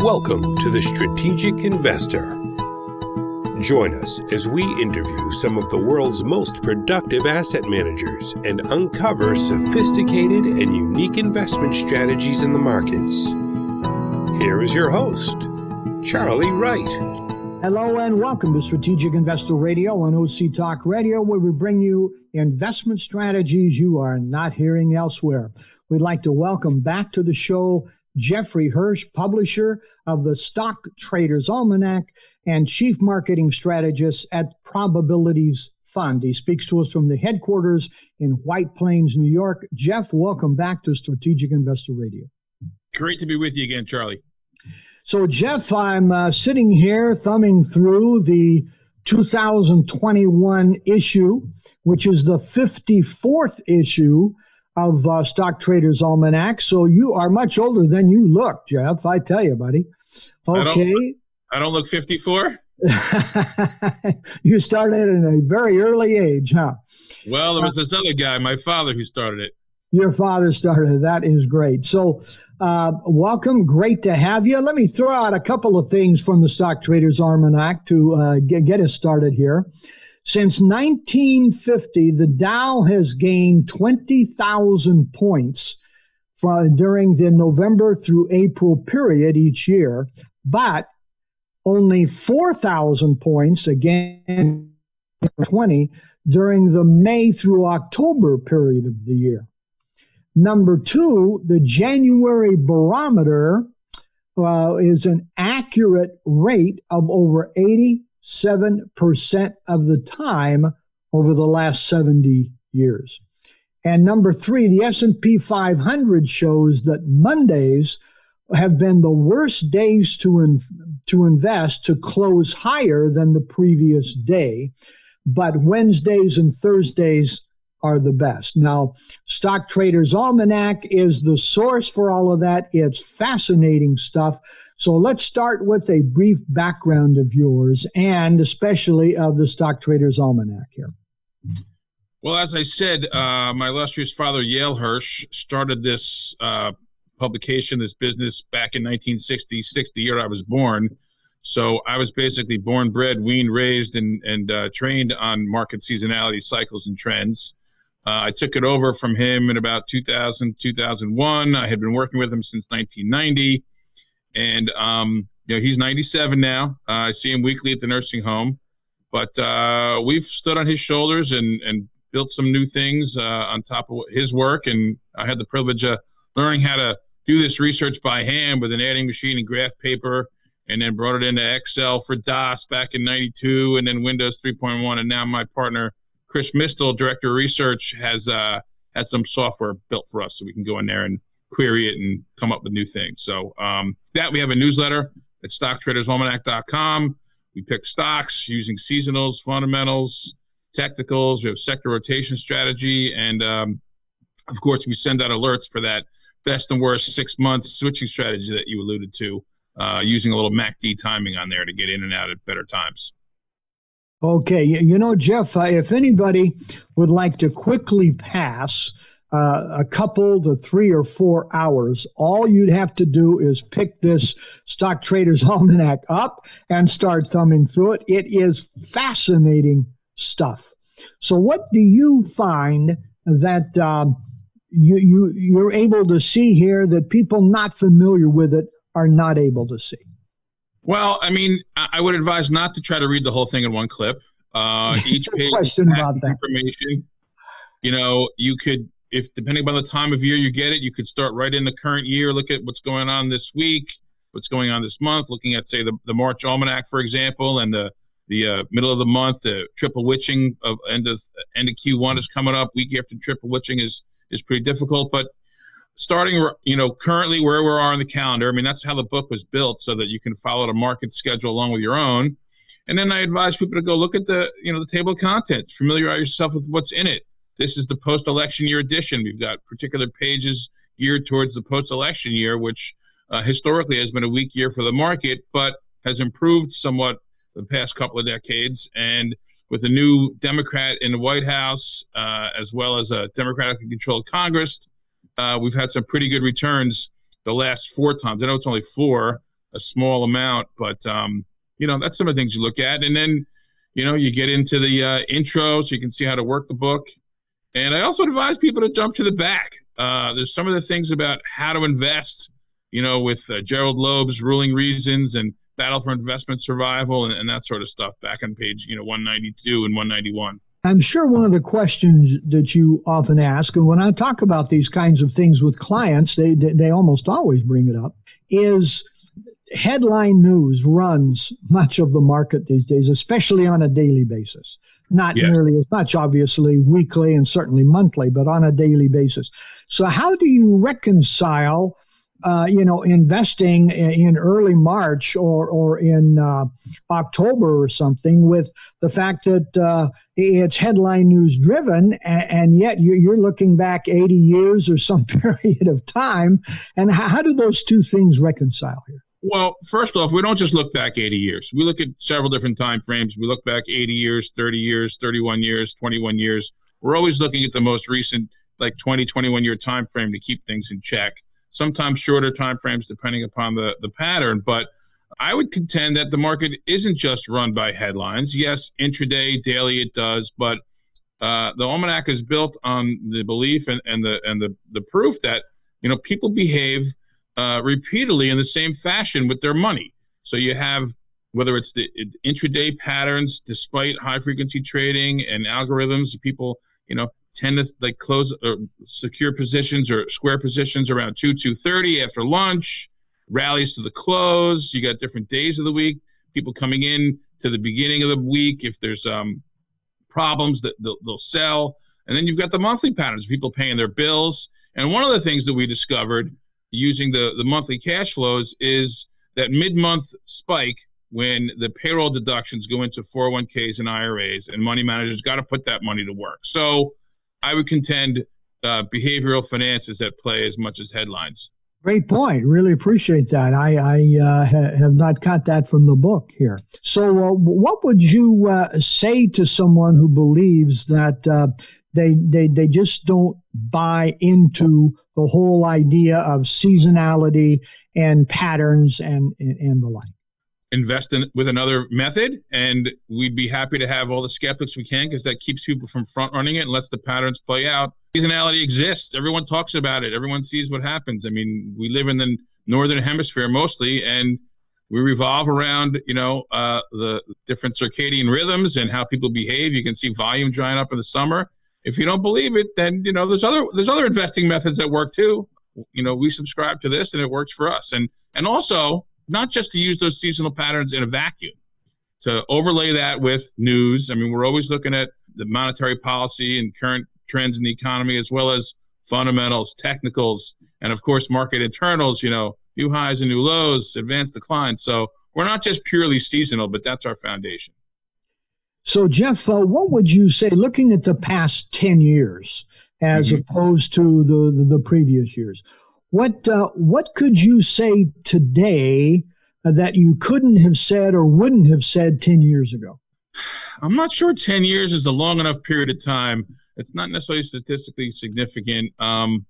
Welcome to the Strategic Investor. Join us as we interview some of the world's most productive asset managers and uncover sophisticated and unique investment strategies in the markets. Here is your host, Charlie Wright. Hello and welcome to Strategic Investor Radio on OC Talk Radio, where we bring you investment strategies you are not hearing elsewhere. We'd like to welcome back to the show Jeffrey Hirsch, publisher of the Stock Traders Almanac and chief marketing strategist at Probabilities Fund. He speaks to us from the headquarters in White Plains, New York. Jeff, welcome back to Strategic Investor Radio. Great to be with you again, Charlie. So, Jeff, I'm uh, sitting here thumbing through the 2021 issue, which is the 54th issue of uh, Stock Traders Almanac. So you are much older than you look, Jeff. I tell you, buddy. Okay. I don't, I don't look 54. you started at a very early age, huh? Well, there was uh, this other guy, my father, who started it. Your father started it. That is great. So, uh, welcome. Great to have you. Let me throw out a couple of things from the Stock Traders Almanac to uh, get, get us started here. Since 1950, the Dow has gained 20,000 points for, during the November through April period each year, but only 4,000 points again 20 during the May through October period of the year. Number two, the January barometer uh, is an accurate rate of over 80 7% of the time over the last 70 years. And number 3, the S&P 500 shows that Mondays have been the worst days to in, to invest to close higher than the previous day, but Wednesdays and Thursdays are the best. Now, Stock Traders Almanac is the source for all of that. It's fascinating stuff. So let's start with a brief background of yours and especially of the Stock Traders Almanac here. Well, as I said, uh, my illustrious father, Yale Hirsch, started this uh, publication, this business back in 1966, the year I was born. So I was basically born, bred, weaned, raised, and, and uh, trained on market seasonality cycles and trends. Uh, I took it over from him in about 2000, 2001. I had been working with him since 1990 and um, you know he's 97 now. Uh, I see him weekly at the nursing home, but uh, we've stood on his shoulders and and built some new things uh, on top of his work. And I had the privilege of learning how to do this research by hand with an adding machine and graph paper, and then brought it into Excel for DOS back in '92, and then Windows 3.1, and now my partner Chris Mistal, director of research, has uh, has some software built for us so we can go in there and query it and come up with new things. So um, that we have a newsletter at stocktradersalmanac.com. We pick stocks using seasonals, fundamentals, technicals. We have sector rotation strategy, and um, of course, we send out alerts for that best and worst six months switching strategy that you alluded to, uh, using a little MACD timing on there to get in and out at better times. Okay, you know, Jeff, uh, if anybody would like to quickly pass uh, a couple to three or four hours. All you'd have to do is pick this Stock Traders Almanac up and start thumbing through it. It is fascinating stuff. So, what do you find that um, you, you you're able to see here that people not familiar with it are not able to see? Well, I mean, I would advise not to try to read the whole thing in one clip. Uh, each page question about that information. You know, you could if depending upon the time of year you get it, you could start right in the current year, look at what's going on this week, what's going on this month, looking at say the, the March Almanac, for example, and the the uh, middle of the month, the triple witching of end of end of Q1 is coming up. Week after triple witching is is pretty difficult, but starting you know currently where we are on the calendar. I mean that's how the book was built, so that you can follow the market schedule along with your own. And then I advise people to go look at the you know the table of contents, familiarize yourself with what's in it this is the post election year edition. We've got particular pages geared towards the post election year, which uh, historically has been a weak year for the market, but has improved somewhat the past couple of decades. And with a new Democrat in the White House, uh, as well as a Democratically controlled Congress, uh, we've had some pretty good returns the last four times. I know it's only four, a small amount, but um, you know that's some of the things you look at, and then you know you get into the uh, intro so you can see how to work the book. And I also advise people to jump to the back. Uh, there's some of the things about how to invest, you know, with uh, Gerald Loeb's Ruling Reasons and Battle for Investment Survival and, and that sort of stuff back on page, you know, 192 and 191. I'm sure one of the questions that you often ask, and when I talk about these kinds of things with clients, they they almost always bring it up, is headline news runs much of the market these days, especially on a daily basis. Not yes. nearly as much, obviously, weekly and certainly monthly, but on a daily basis. So, how do you reconcile uh, you know, investing in early March or or in uh, October or something, with the fact that uh, it's headline news driven, and, and yet you're looking back 80 years or some period of time, and how, how do those two things reconcile here? Well, first off, we don't just look back 80 years. We look at several different time frames. We look back 80 years, 30 years, 31 years, 21 years. We're always looking at the most recent, like 20, 21 year time frame to keep things in check sometimes shorter time frames depending upon the, the pattern. But I would contend that the market isn't just run by headlines. Yes, intraday, daily it does, but uh, the almanac is built on the belief and, and the and the, the proof that you know people behave uh, repeatedly in the same fashion with their money. So you have whether it's the intraday patterns, despite high frequency trading and algorithms, people you know tend to like close or secure positions or square positions around 2 2.30 after lunch rallies to the close you got different days of the week people coming in to the beginning of the week if there's um, problems that they'll, they'll sell and then you've got the monthly patterns people paying their bills and one of the things that we discovered using the, the monthly cash flows is that mid-month spike when the payroll deductions go into 401ks and IRAs and money managers got to put that money to work. So I would contend uh, behavioral finance is at play as much as headlines. Great point. Really appreciate that. I, I uh, ha- have not cut that from the book here. So, uh, what would you uh, say to someone who believes that uh, they, they they just don't buy into the whole idea of seasonality and patterns and and, the like? invest in with another method and we'd be happy to have all the skeptics we can because that keeps people from front running it and lets the patterns play out. Seasonality exists. Everyone talks about it. Everyone sees what happens. I mean we live in the northern hemisphere mostly and we revolve around you know uh, the different circadian rhythms and how people behave. You can see volume drying up in the summer if you don't believe it then you know there's other there's other investing methods that work too you know we subscribe to this and it works for us and and also not just to use those seasonal patterns in a vacuum, to overlay that with news. I mean, we're always looking at the monetary policy and current trends in the economy, as well as fundamentals, technicals, and of course, market internals, you know, new highs and new lows, advanced declines. So we're not just purely seasonal, but that's our foundation. So, Jeff, uh, what would you say, looking at the past 10 years as mm-hmm. opposed to the, the, the previous years, what uh, what could you say today that you couldn't have said or wouldn't have said ten years ago? I'm not sure. Ten years is a long enough period of time. It's not necessarily statistically significant. Um,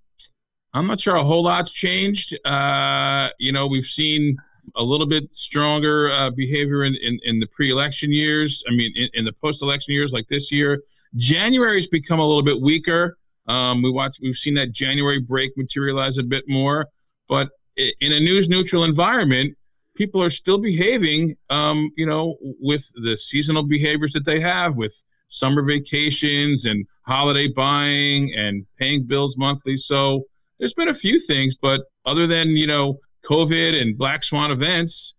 I'm not sure a whole lot's changed. Uh, you know, we've seen a little bit stronger uh, behavior in, in, in, the pre-election years. I mean, in, in the post-election years like this year. January's become a little bit weaker. Um, we watch, we've seen that January break materialize a bit more, but in a news neutral environment, people are still behaving, um, you know, with the seasonal behaviors that they have with summer vacations and holiday buying and paying bills monthly. So there's been a few things, but other than, you know, COVID and black swan events,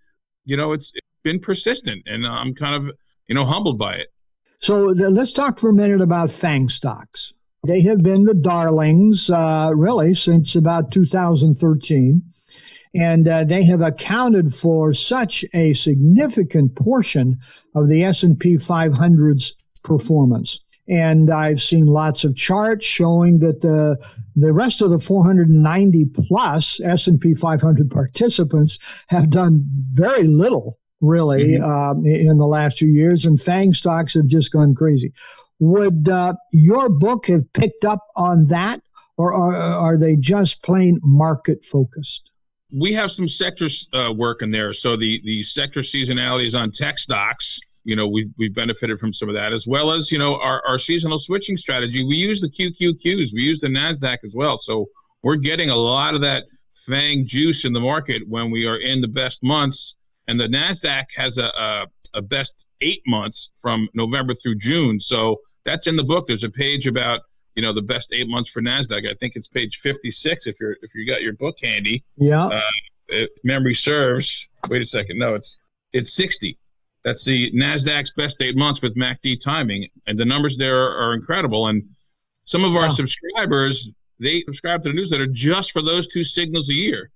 you know, it's, been persistent and I'm kind of, you know, humbled by it. So let's talk for a minute about FANG stocks. They have been the darlings uh, really since about 2013. And uh, they have accounted for such a significant portion of the S&P 500's performance. And I've seen lots of charts showing that the the rest of the 490 plus S&P 500 participants have done very little really mm-hmm. uh, in the last few years, and FANG stocks have just gone crazy. Would uh, your book have picked up on that, or are, are they just plain market focused? We have some sector uh, work in there. So the the sector seasonality is on tech stocks. You know, we've we've benefited from some of that as well as you know our our seasonal switching strategy. We use the QQQs. We use the Nasdaq as well. So we're getting a lot of that FANG juice in the market when we are in the best months. And the Nasdaq has a, a a best eight months from November through June. So that's in the book. There's a page about you know the best eight months for Nasdaq. I think it's page 56 if you're if you got your book handy. Yeah. Uh, memory serves. Wait a second. No, it's it's 60. That's the Nasdaq's best eight months with MACD timing, and the numbers there are, are incredible. And some of our wow. subscribers they subscribe to the newsletter just for those two signals a year,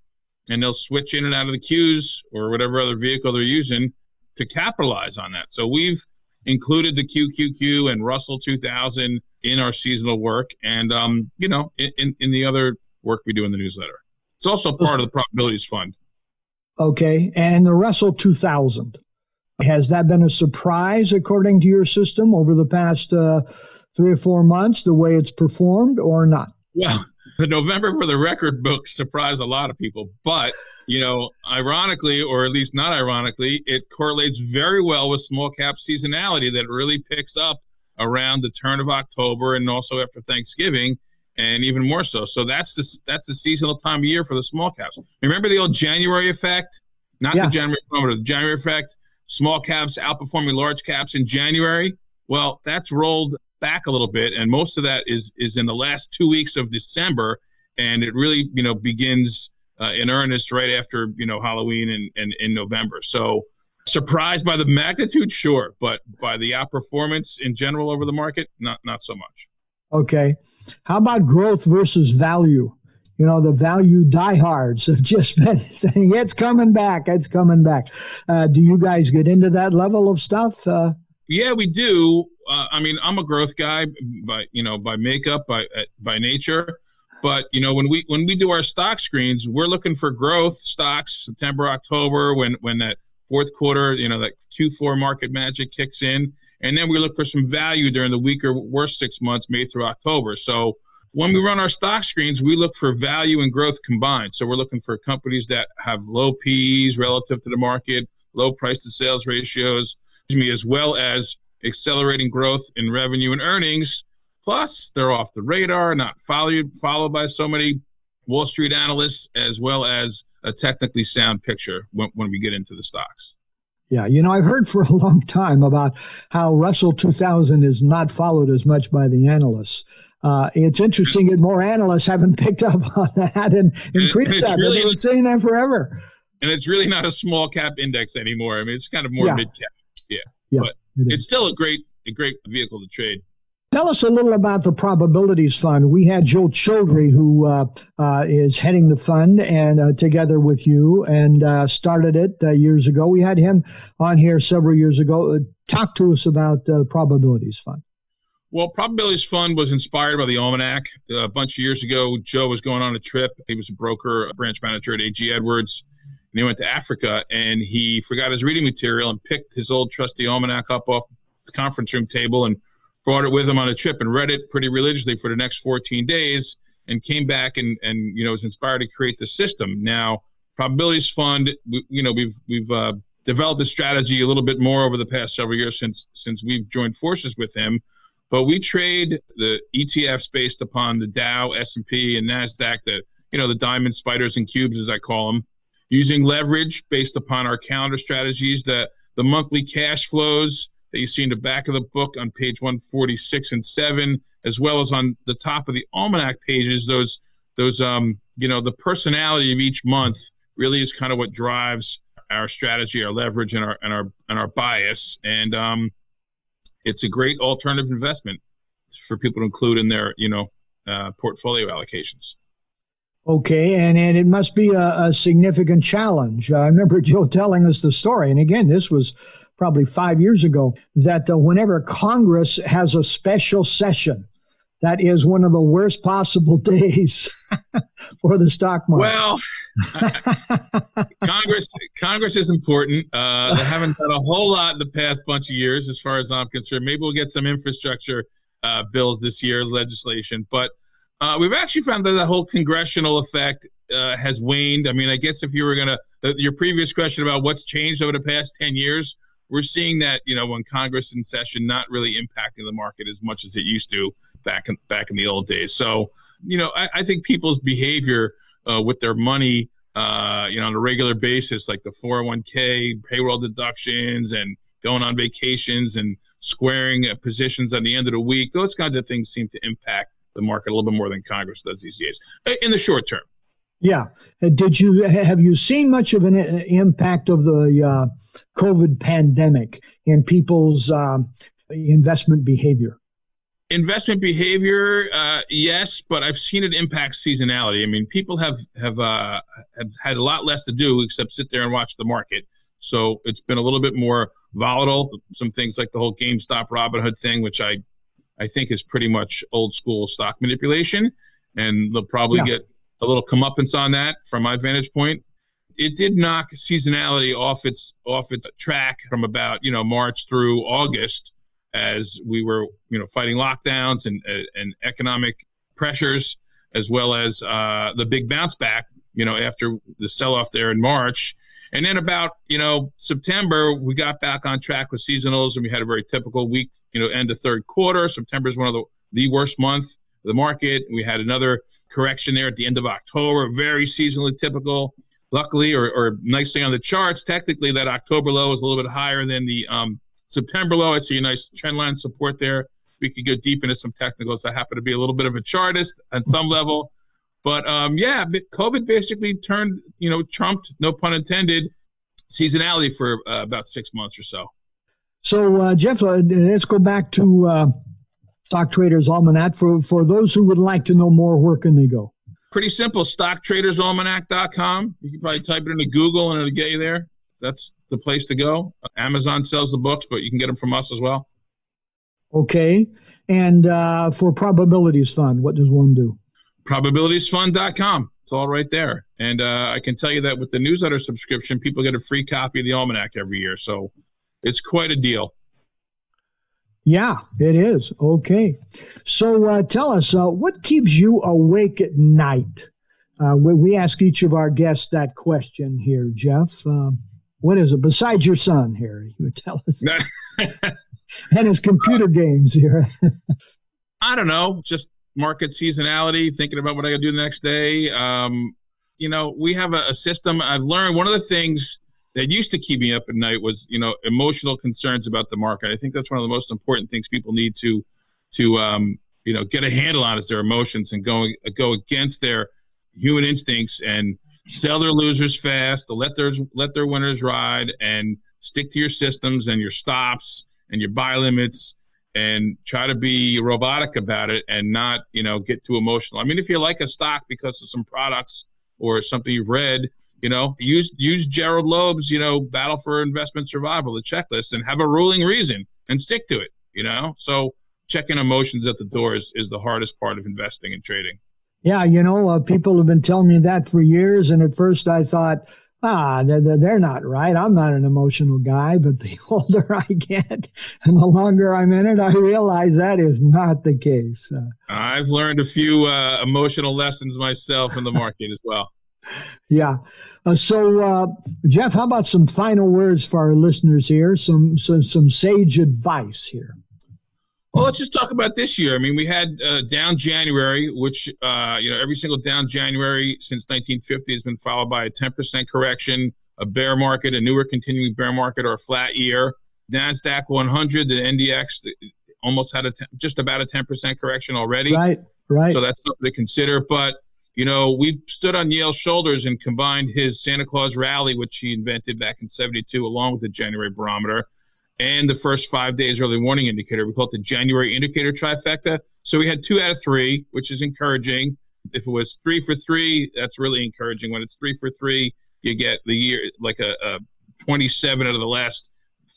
and they'll switch in and out of the queues or whatever other vehicle they're using to capitalize on that. So we've included the QQQ and Russell 2000 in our seasonal work, and um, you know, in, in the other work we do in the newsletter. It's also part of the probabilities fund. Okay, and the Russell 2000 has that been a surprise according to your system over the past uh, three or four months, the way it's performed, or not? Well, the November for the record book surprised a lot of people, but you know, ironically, or at least not ironically, it correlates very well with small cap seasonality that really picks up around the turn of October and also after Thanksgiving, and even more so. So that's the that's the seasonal time of year for the small caps. Remember the old January effect? Not yeah. the January, the January effect. Small caps outperforming large caps in January. Well, that's rolled back a little bit, and most of that is is in the last two weeks of December, and it really you know begins uh, in earnest right after you know Halloween and, and in November. So surprised by the magnitude, sure, but by the outperformance in general over the market, not not so much. Okay, how about growth versus value? You know, the value diehards have just been saying it's coming back, it's coming back. Uh, do you guys get into that level of stuff? Uh, yeah, we do. Uh, I mean, I'm a growth guy by you know by makeup, by uh, by nature. But you know, when we when we do our stock screens, we're looking for growth stocks September, October, when when that fourth quarter, you know, that Q4 market magic kicks in, and then we look for some value during the weaker, worst six months, May through October. So when we run our stock screens, we look for value and growth combined. So we're looking for companies that have low PEs relative to the market, low price to sales ratios, as well as accelerating growth in revenue and earnings Plus, they're off the radar, not followed followed by so many Wall Street analysts, as well as a technically sound picture when, when we get into the stocks. Yeah, you know, I've heard for a long time about how Russell 2000 is not followed as much by the analysts. Uh, it's interesting that more analysts haven't picked up on that and increased and that. Really, They've been saying that forever. And it's really not a small cap index anymore. I mean, it's kind of more yeah. mid cap. Yeah, yeah but it it's still a great, a great vehicle to trade. Tell us a little about the Probabilities Fund. We had Joe Childrey, who uh, uh, is heading the fund, and uh, together with you, and uh, started it uh, years ago. We had him on here several years ago. Uh, talk to us about the Probabilities Fund. Well, Probabilities Fund was inspired by the Almanac. A bunch of years ago, Joe was going on a trip. He was a broker, a branch manager at AG Edwards, and he went to Africa, and he forgot his reading material and picked his old trusty Almanac up off the conference room table and brought it with him on a trip and read it pretty religiously for the next 14 days and came back and, and you know was inspired to create the system. Now, Probabilities Fund, we, you know, we've we've uh, developed a strategy a little bit more over the past several years since since we've joined forces with him. But we trade the ETFs based upon the Dow, S&P, and Nasdaq, the you know the diamond spiders and cubes as I call them, using leverage based upon our calendar strategies, that the monthly cash flows that you see in the back of the book on page 146 and 7 as well as on the top of the almanac pages those those um you know the personality of each month really is kind of what drives our strategy our leverage and our and our and our bias. And um it's a great alternative investment for people to include in their you know uh, portfolio allocations Okay, and, and it must be a, a significant challenge. I remember Joe telling us the story, and again, this was probably five years ago, that uh, whenever Congress has a special session, that is one of the worst possible days for the stock market. Well, Congress Congress is important. Uh, they haven't done a whole lot in the past bunch of years, as far as I'm concerned. Maybe we'll get some infrastructure uh, bills this year, legislation. But Uh, we've actually found that the whole congressional effect uh, has waned. I mean, I guess if you were going to, your previous question about what's changed over the past 10 years, we're seeing that, you know, when Congress in session, not really impacting the market as much as it used to back in, back in the old days. So, you know, I, I think people's behavior uh, with their money, uh, you know, on a regular basis, like the 401k, payroll deductions, and going on vacations and squaring uh, positions at the end of the week, those kinds of things seem to impact the market a little bit more than Congress does these days uh, in the short term. Yeah. Uh, did you have you seen much of an impact of the uh, COVID pandemic in people's um, investment behavior? Investment behavior, uh, yes, but I've seen it impact seasonality. I mean, people have have uh, have had a lot less to do except sit there and watch the market. So it's been a little bit more volatile. Some things like the whole GameStop Robinhood thing, which I I think is pretty much old school stock manipulation, and they'll probably yeah. get a little comeuppance on that from my vantage point. It did knock seasonality off its off its track from about you know March through August as we were you know fighting lockdowns and and economic pressures as well as uh, the big bounce back you know after the sell off there in March. And then about you know September, we got back on track with seasonals, and we had a very typical week. You know, end of third quarter. September is one of the the worst month the market. We had another correction there at the end of October, very seasonally typical. Luckily, or, or nicely on the charts, technically that October low is a little bit higher than the um, September low. I see a nice trend line support there. We could go deep into some technicals. I happen to be a little bit of a chartist at some level. But um, yeah, COVID basically turned, you know, trumped, no pun intended, seasonality for uh, about six months or so. So, uh, Jeff, uh, let's go back to uh, Stock Traders Almanac. For, for those who would like to know more, where can they go? Pretty simple, stocktradersalmanac.com. You can probably type it into Google and it'll get you there. That's the place to go. Amazon sells the books, but you can get them from us as well. Okay. And uh, for Probabilities Fund, what does one do? Probabilitiesfund.com. It's all right there. And uh, I can tell you that with the newsletter subscription, people get a free copy of the Almanac every year. So it's quite a deal. Yeah, it is. Okay. So uh, tell us, uh, what keeps you awake at night? Uh, we, we, ask each of our guests that question here, Jeff. Um, what is it besides your son here? You would tell us. and his computer games here. I don't know. Just market seasonality, thinking about what I got to do the next day. Um, you know, we have a, a system. I've learned one of the things that used to keep me up at night was you know emotional concerns about the market. I think that's one of the most important things people need to to um, you know get a handle on is their emotions and go go against their human instincts and sell their losers fast, to let their let their winners ride, and stick to your systems and your stops and your buy limits and try to be robotic about it and not you know get too emotional. I mean, if you like a stock because of some products or something you've read you know, use use Gerald Loeb's, you know, Battle for Investment Survival, the checklist, and have a ruling reason and stick to it. You know, so checking emotions at the door is, is the hardest part of investing and trading. Yeah, you know, uh, people have been telling me that for years, and at first I thought, ah, they're, they're not right. I'm not an emotional guy, but the older I get and the longer I'm in it, I realize that is not the case. Uh, I've learned a few uh, emotional lessons myself in the market as well. Yeah. Uh, so, uh, Jeff, how about some final words for our listeners here? Some some, some sage advice here. Well, let's just talk about this year. I mean, we had uh, down January, which uh, you know every single down January since 1950 has been followed by a 10% correction, a bear market, a newer continuing bear market, or a flat year. Nasdaq 100, the NDX, almost had a t- just about a 10% correction already. Right, right. So that's something to consider. But you know, we've stood on Yale's shoulders and combined his Santa Claus rally, which he invented back in 72, along with the January barometer and the first five days early warning indicator. We call it the January indicator trifecta. So we had two out of three, which is encouraging. If it was three for three, that's really encouraging. When it's three for three, you get the year like a, a 27 out of the last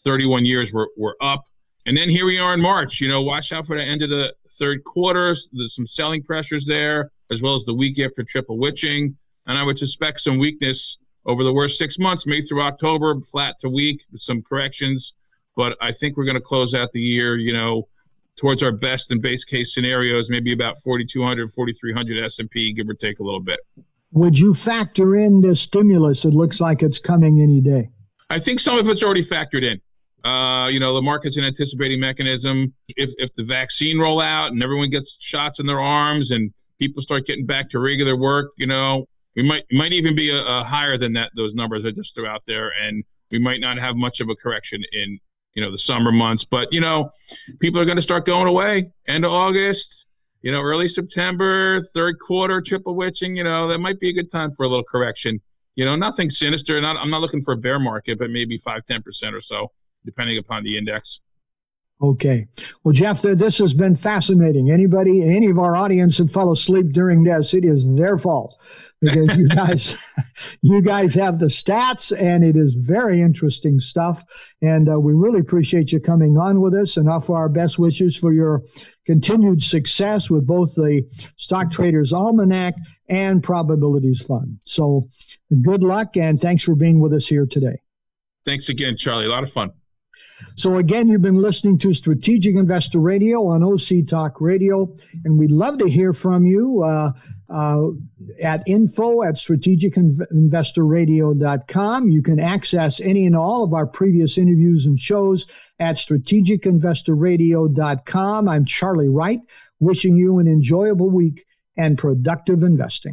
31 years were, were up. And then here we are in March. You know, watch out for the end of the third quarter. There's some selling pressures there as well as the week after triple witching. And I would suspect some weakness over the worst six months, May through October, flat to weak, with some corrections. But I think we're going to close out the year, you know, towards our best and base case scenarios, maybe about 4,200, 4,300 S&P, give or take a little bit. Would you factor in the stimulus? It looks like it's coming any day. I think some of it's already factored in. Uh, you know, the market's an anticipating mechanism. If if the vaccine roll out and everyone gets shots in their arms and people start getting back to regular work, you know, we might might even be a, a higher than that. Those numbers I just threw out there, and we might not have much of a correction in you know the summer months. But you know, people are going to start going away end of August. You know, early September, third quarter, triple witching. You know, that might be a good time for a little correction. You know, nothing sinister. Not, I'm not looking for a bear market, but maybe five, ten percent or so, depending upon the index. Okay. Well, Jeff, this has been fascinating. Anybody, any of our audience that fell asleep during this, it is their fault because you guys, you guys have the stats, and it is very interesting stuff. And uh, we really appreciate you coming on with us, and offer our best wishes for your continued success with both the Stock Traders Almanac and Probabilities Fund. So, good luck, and thanks for being with us here today. Thanks again, Charlie. A lot of fun. So, again, you've been listening to Strategic Investor Radio on OC Talk Radio, and we'd love to hear from you uh, uh, at info at strategicinvestorradio.com. You can access any and all of our previous interviews and shows at strategicinvestorradio.com. I'm Charlie Wright, wishing you an enjoyable week and productive investing.